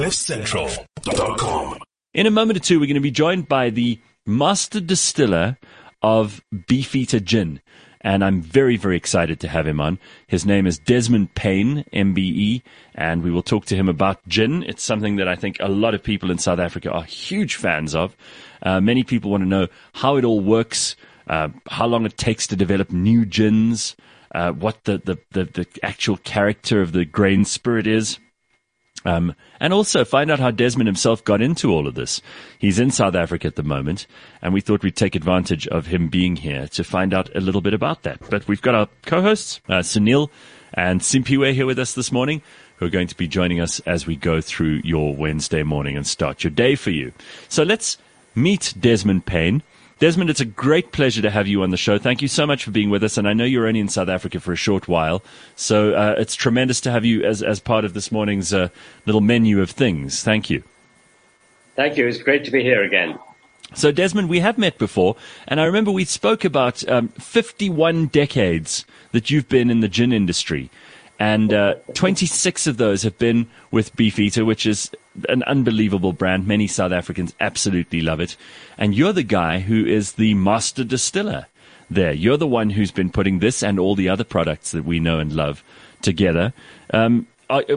CliffCentral.com. In a moment or two, we're going to be joined by the master distiller of Beefeater Gin. And I'm very, very excited to have him on. His name is Desmond Payne, MBE, and we will talk to him about gin. It's something that I think a lot of people in South Africa are huge fans of. Uh, many people want to know how it all works, uh, how long it takes to develop new gins, uh, what the, the, the, the actual character of the grain spirit is. Um, and also find out how Desmond himself got into all of this. He's in South Africa at the moment, and we thought we'd take advantage of him being here to find out a little bit about that. But we've got our co-hosts, uh, Sunil and Simpiwe here with us this morning, who are going to be joining us as we go through your Wednesday morning and start your day for you. So let's meet Desmond Payne. Desmond, it's a great pleasure to have you on the show. Thank you so much for being with us. And I know you're only in South Africa for a short while. So uh, it's tremendous to have you as, as part of this morning's uh, little menu of things. Thank you. Thank you. It's great to be here again. So, Desmond, we have met before, and I remember we spoke about um, 51 decades that you've been in the gin industry and uh, 26 of those have been with Beefeater, which is an unbelievable brand. Many South Africans absolutely love it. And you're the guy who is the master distiller there. You're the one who's been putting this and all the other products that we know and love together. Um,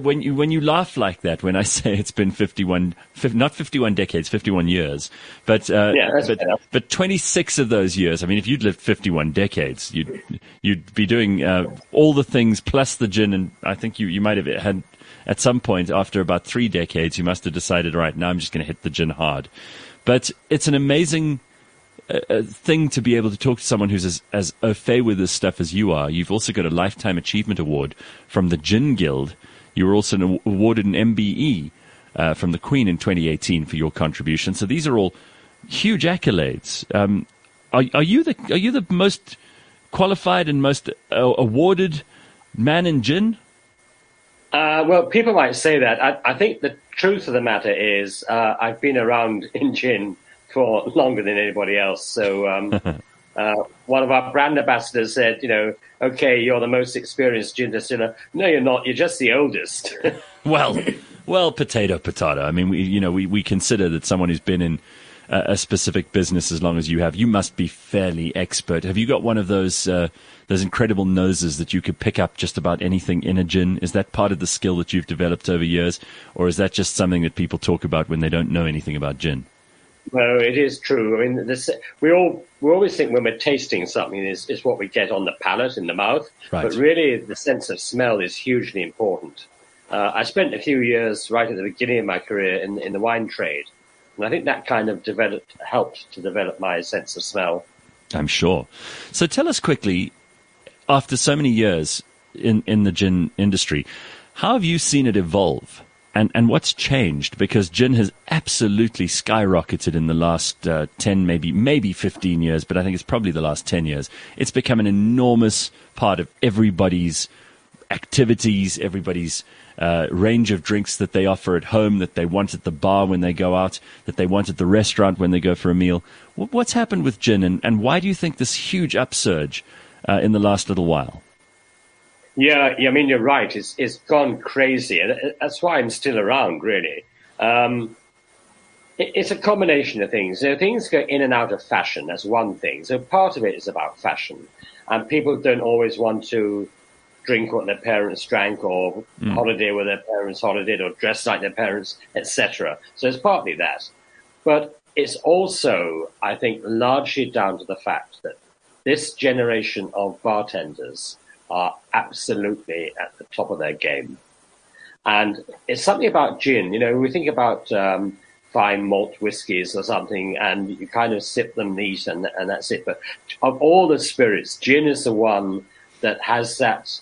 when you when you laugh like that when I say it's been 51 not 51 decades 51 years but uh, yeah, but, but 26 of those years I mean if you'd lived 51 decades you'd you'd be doing uh, all the things plus the gin and I think you you might have had at some point after about 3 decades you must have decided right now I'm just going to hit the gin hard but it's an amazing uh, uh, thing to be able to talk to someone who's as, as au fait with this stuff as you are. You've also got a Lifetime Achievement Award from the Gin Guild, you were also awarded an MBE uh, from the Queen in 2018 for your contribution. So these are all huge accolades. Um, are, are, you the are you the most qualified and most uh, awarded man in gin? Uh, well, people might say that. I, I, think the truth of the matter is uh, I've been around in gin for longer than anybody else. So um, uh, one of our brand ambassadors said, you know, okay, you're the most experienced gin distiller. No, you're not. You're just the oldest. well, well, potato, potato. I mean, we, you know, we, we consider that someone who's been in a, specific business as long as you have, you must be fairly expert. Have you got one of those, uh, those incredible noses that you could pick up just about anything in a gin? Is that part of the skill that you've developed over years? Or is that just something that people talk about when they don't know anything about gin? No, it is true. I mean, this, we all we always think when we're tasting something is, is what we get on the palate in the mouth, right. but really the sense of smell is hugely important. Uh, I spent a few years right at the beginning of my career in in the wine trade, and I think that kind of developed helped to develop my sense of smell. I'm sure. So tell us quickly, after so many years in in the gin industry, how have you seen it evolve? And and what's changed? Because gin has absolutely skyrocketed in the last uh, 10 maybe maybe 15 years but i think it's probably the last 10 years. It's become an enormous part of everybody's activities everybody's uh, range of drinks that they offer at home that they want at the bar when they go out that they want at the restaurant when they go for a meal. What's happened with gin and, and why do you think this huge upsurge uh, in the last little while yeah, I mean, you're right. It's, it's gone crazy. And that's why I'm still around, really. Um, it, it's a combination of things. So things go in and out of fashion. That's one thing. So part of it is about fashion. And people don't always want to drink what their parents drank or mm. holiday where their parents holidayed or dress like their parents, etc. So it's partly that. But it's also, I think, largely down to the fact that this generation of bartenders are absolutely at the top of their game. And it's something about gin. You know, we think about um, fine malt whiskies or something, and you kind of sip them neat, and, and that's it. But of all the spirits, gin is the one that has that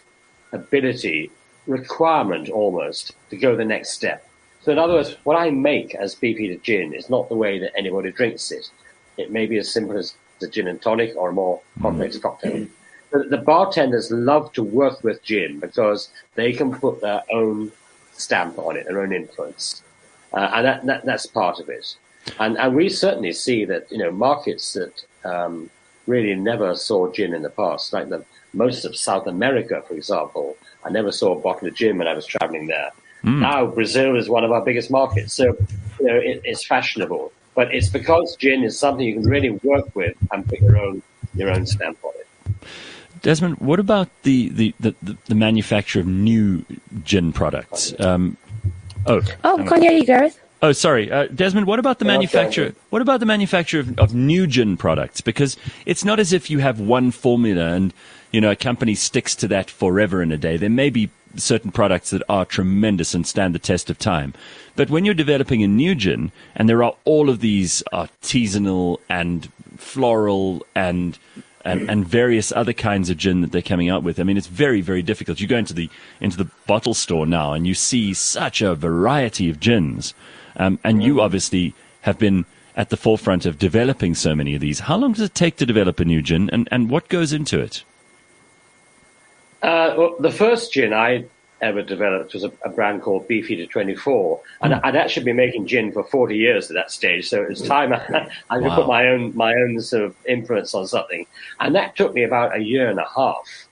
ability, requirement almost, to go the next step. So, in other words, what I make as Beefeater gin is not the way that anybody drinks it. It may be as simple as a gin and tonic or a more complex mm. cocktail the, the bartenders love to work with gin because they can put their own stamp on it, their own influence, uh, and that, that, that's part of it. And and we certainly see that you know markets that um, really never saw gin in the past, like the most of South America, for example. I never saw a bottle of gin when I was traveling there. Now Brazil is one of our biggest markets, so you know it, it's fashionable. But it's because gin is something you can really work with and put your own your own stamp on it. Desmond, what about the, the, the, the manufacture of new gin products? Um, oh, Oh, hang on. can't hear you, Gareth. Oh, sorry, uh, Desmond. What about the Yeah, manufacture? okay. What about the manufacture of, of new gin products? Because it's not as if you have one formula and you know a company sticks to that forever and a day. There may be certain products that are tremendous and stand the test of time, but when you're developing a new gin and there are all of these artisanal and floral and and, and various other kinds of gin that they're coming out with. I mean, it's very, very difficult. You go into the into the bottle store now, and you see such a variety of gins. Um, and you obviously have been at the forefront of developing so many of these. How long does it take to develop a new gin, and, and what goes into it? Uh, well, the first gin I ever developed was a, a brand called Beefeater 24, and I'd actually been making gin for 40 years at that stage. So it was time I, I Wow. put my own my own sort of influence on something, and that took me about a year and a half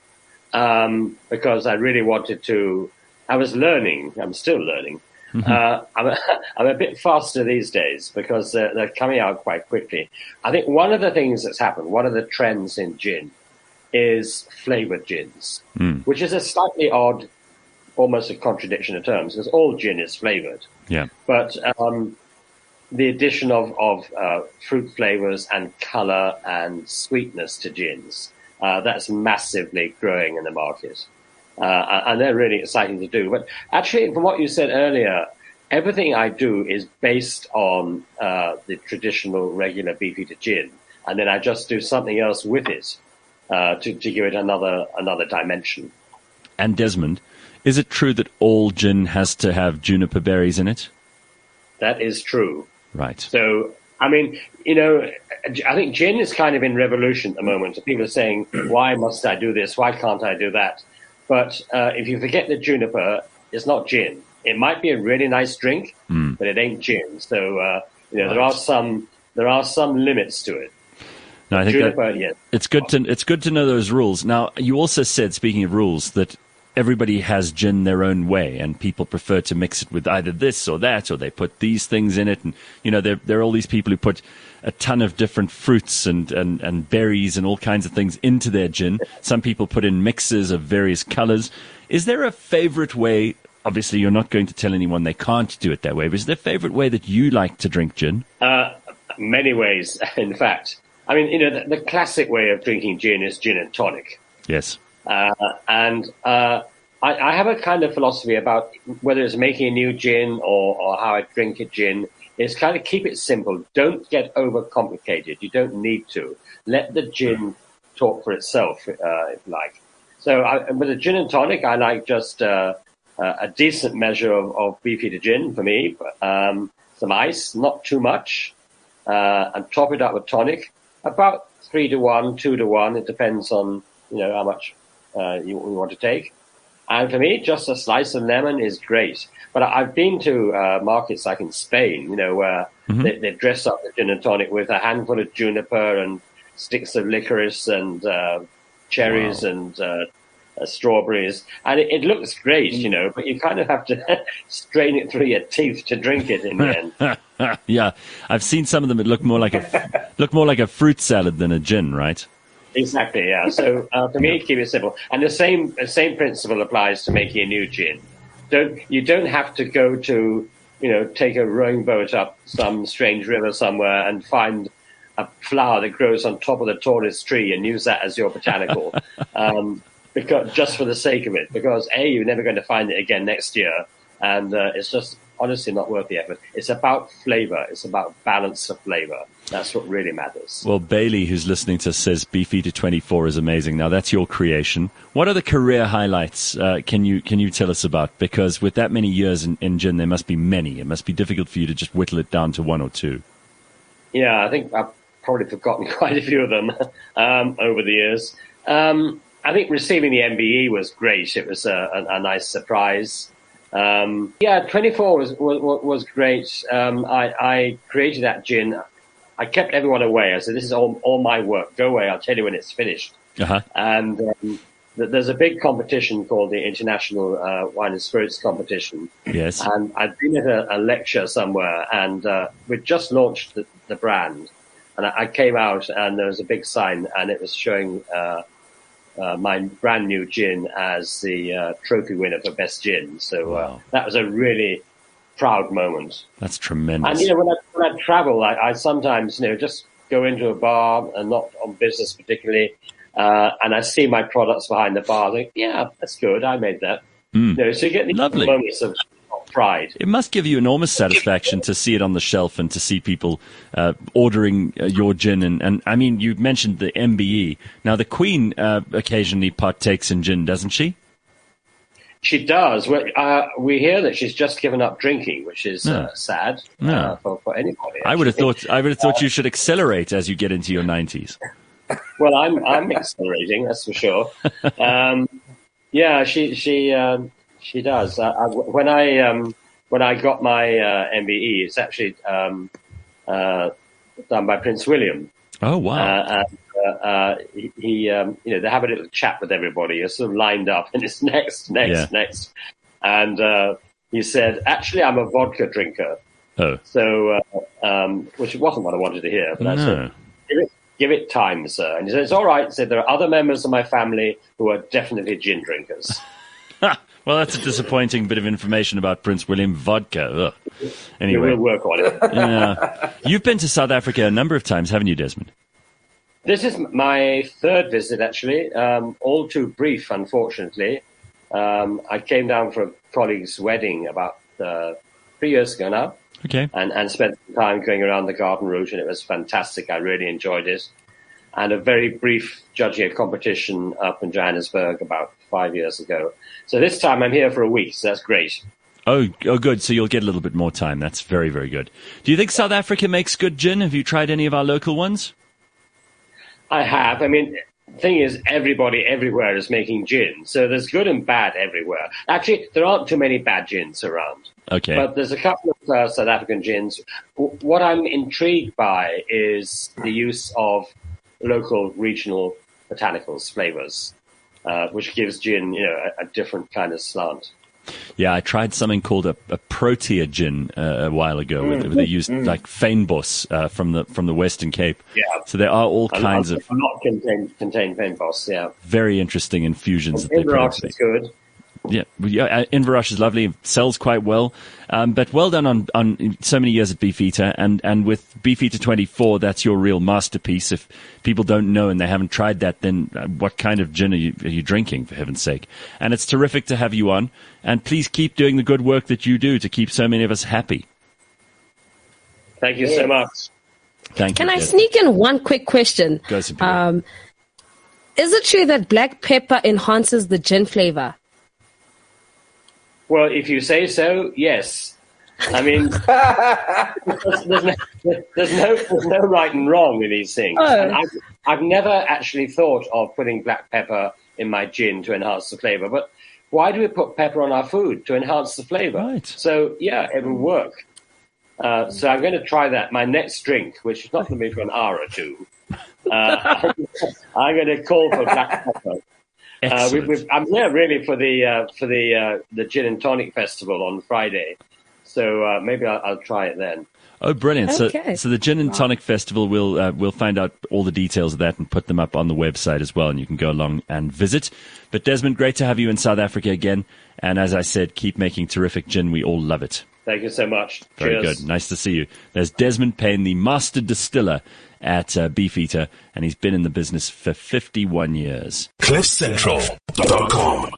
um, because I really wanted to. I was learning. I'm still learning. Uh, I'm, a, I'm a bit faster these days because uh, they're coming out quite quickly. I think one of the things that's happened, one of the trends in gin, is flavored gins, which is a slightly odd, almost a contradiction of terms, because all gin is flavored. Yeah. But um, the addition of, of uh, fruit flavors and color and sweetness to gins, uh, that's massively growing in the market. Uh, and they're really exciting to do. But actually, from what you said earlier, everything I do is based on uh, the traditional regular beefeater gin, and then I just do something else with it uh, to, to give it another another dimension. And Desmond, is it true that all gin has to have juniper berries in it? That is true. Right. So, I mean, you know, I think gin is kind of in revolution at the moment. People are saying, why must I do this? Why can't I do that? But uh, if you forget the juniper, it's not gin. It might be a really nice drink, but it ain't gin. So, uh, you know, there are some there are some limits to it. No, I think that, Juniper, yes. It's good to it's good to know those rules. Now, you also said, speaking of rules, that everybody has gin their own way, and people prefer to mix it with either this or that, or they put these things in it, and you know, there there are all these people who put a ton of different fruits and, and, and berries and all kinds of things into their gin. Some people put in mixes of various colors. Is there a favorite way? Obviously, you're not going to tell anyone they can't do it that way, but is there a favorite way that you like to drink gin? Uh, many ways, in fact. I mean, you know, the, the classic way of drinking gin is gin and tonic. Yes. Uh, and uh, I, I have a kind of philosophy about whether it's making a new gin or, or how I drink a gin. Is kind of keep it simple. Don't get overcomplicated. You don't need to. Let the gin talk for itself, uh, if like. So I, with a gin and tonic, I like just uh, uh, a decent measure of, of beefeater gin for me. Um, some ice, not too much, uh, and top it up with tonic. About three to one, two to one. It depends on you know how much you, you want to take. And for me, just a slice of lemon is great. But I- I've been to uh, markets like in Spain, you know, where they, they dress up the gin and tonic with a handful of juniper and sticks of licorice and uh, cherries and uh, uh, strawberries, and it, it looks great, you know. But you kind of have to strain it through your teeth to drink it in the end. yeah, I've seen some of them that look more like a look more like a fruit salad than a gin, right? Exactly, yeah. So uh, for me, keep it simple, and the same the same principle applies to making a new gin. Don't you don't have to go to you know take a rowing boat up some strange river somewhere and find a flower that grows on top of the tallest tree and use that as your botanical, um, because just for the sake of it. Because a you're never going to find it again next year, and uh, it's just honestly not worth the effort. It's about flavor. It's about balance of flavor. That's what really matters. Well, Bailey, who's listening to us, says Beefeater 24 is amazing. Now, that's your creation. What are the career highlights uh, can you can you tell us about? Because with that many years in, in gin, there must be many. It must be difficult for you to just whittle it down to one or two. Yeah, I think I've probably forgotten quite a few of them um, over the years. Um, I think receiving the MBE was great. It was a, a, a nice surprise. Um, yeah, 24 was was, was great. Um, I, I created that gin. I kept everyone away. I said, "This is all, all my work. Go away. I'll tell you when it's finished." Uh huh. And um, that there's a big competition called the International uh, Wine and Spirits Competition. Yes. And I'd been at a, a lecture somewhere, and uh, we'd just launched the, the brand. And I, I, came out, and there was a big sign, and it was showing uh, uh my brand new gin as the uh, trophy winner for best gin. So uh, wow. that was a really proud moment. That's tremendous. And you know, when I, when I travel, I, I sometimes you know just go into a bar and not on business particularly, uh, and I see my products behind the bar. I think, yeah, that's good. I made that. Mm. You know, so you get these Lovely. moments of pride. It must give you enormous satisfaction to see it on the shelf and to see people uh, ordering uh, your gin. And, and I mean, you mentioned the MBE. Now, the Queen uh, occasionally partakes in gin, doesn't she? She does. Uh, we hear that she's just given up drinking, which is uh, sad yeah. for, for, anybody. Actually. I would have thought. I would have thought you should accelerate as you get into your nineties. well, I'm I'm accelerating, that's for sure. Um, yeah, she she um, she does. I, I, when I um, when I got my uh, MBE, it's actually um, uh, done by Prince William. Oh wow! Uh, uh, uh, he, he um, you know, they have a little chat with everybody. You're sort of lined up, and it's next, next, yeah. next, and uh, he said, "Actually, I'm a vodka drinker." Oh. So, um, which wasn't what I wanted to hear, but no. I said, give it, give it time, sir. And he said, it's all right. He said, there are other members of my family who are definitely gin drinkers. well, that's a disappointing bit of information about Prince William vodka. Ugh. Anyway. We'll work on it. yeah. You've been to South Africa a number of times, haven't you, Desmond? This is my third visit, actually. Um, all too brief, unfortunately. Um, I came down for a colleague's wedding about uh, three years ago now. Okay. And, and spent some time going around the garden route, and it was fantastic. I really enjoyed it. And a very brief judging a competition up in Johannesburg about five years ago. So this time I'm here for a week, so that's great. Oh, oh, good. So you'll get a little bit more time. That's very, very good. Do you think South Africa makes good gin? Have you tried any of our local ones? I have. I mean, the thing is, everybody everywhere is making gin, so there's good and bad everywhere. Actually, there aren't too many bad gins around. Okay. But there's a couple of uh, South African gins. What I'm intrigued by is the use of local regional botanicals, flavors, uh, which gives gin, you know, a, a, different kind of slant. Yeah, I tried something called a, a protea gin uh, a while ago. Mm. Where they used mm. like fynbos uh, from the from the Western Cape. Yeah. So there are all kinds of not contain contain fynbos. Yeah. Very interesting infusions and that they put. is good. Yeah, yeah, uh, is lovely, sells quite well. Um, but well done on, on so many years at Beefeater, and, and with Beefeater 24, that's your real masterpiece. If people don't know and they haven't tried that, then uh, what kind of gin are you, are you drinking, for heaven's sake? And it's terrific to have you on, and please keep doing the good work that you do to keep so many of us happy. Thank you so much. Thank Can you. Can I sneak in one quick question? Go, um, is it true that black pepper enhances the gin flavor? Well, if you say so, yes. I mean, there's, there's, no, there's, no, there's no right and wrong in these things. Oh. I've, I've never actually thought of putting black pepper in my gin to enhance the flavor, but why do we put pepper on our food to enhance the flavor? Right. So yeah, it will work. Uh, so I'm going to try that. My next drink, which is not going to be for an hour or two, uh, I'm going to call for black pepper. Uh, we, I'm there really for the uh, for the uh, the gin and tonic festival on Friday, so uh, maybe I'll, I'll, try it then. Oh, brilliant! Okay. So, so the Gin and Tonic Festival, we'll uh, we'll find out all the details of that and put them up on the website as well, and you can go along and visit. But Desmond, great to have you in South Africa again, and as I said, keep making terrific gin. We all love it. Thank you so much. Very Cheers. good. Nice to see you. There's Desmond Payne, the master distiller at uh, Beefeater, and he's been in the business for 51 years. CliffCentral.com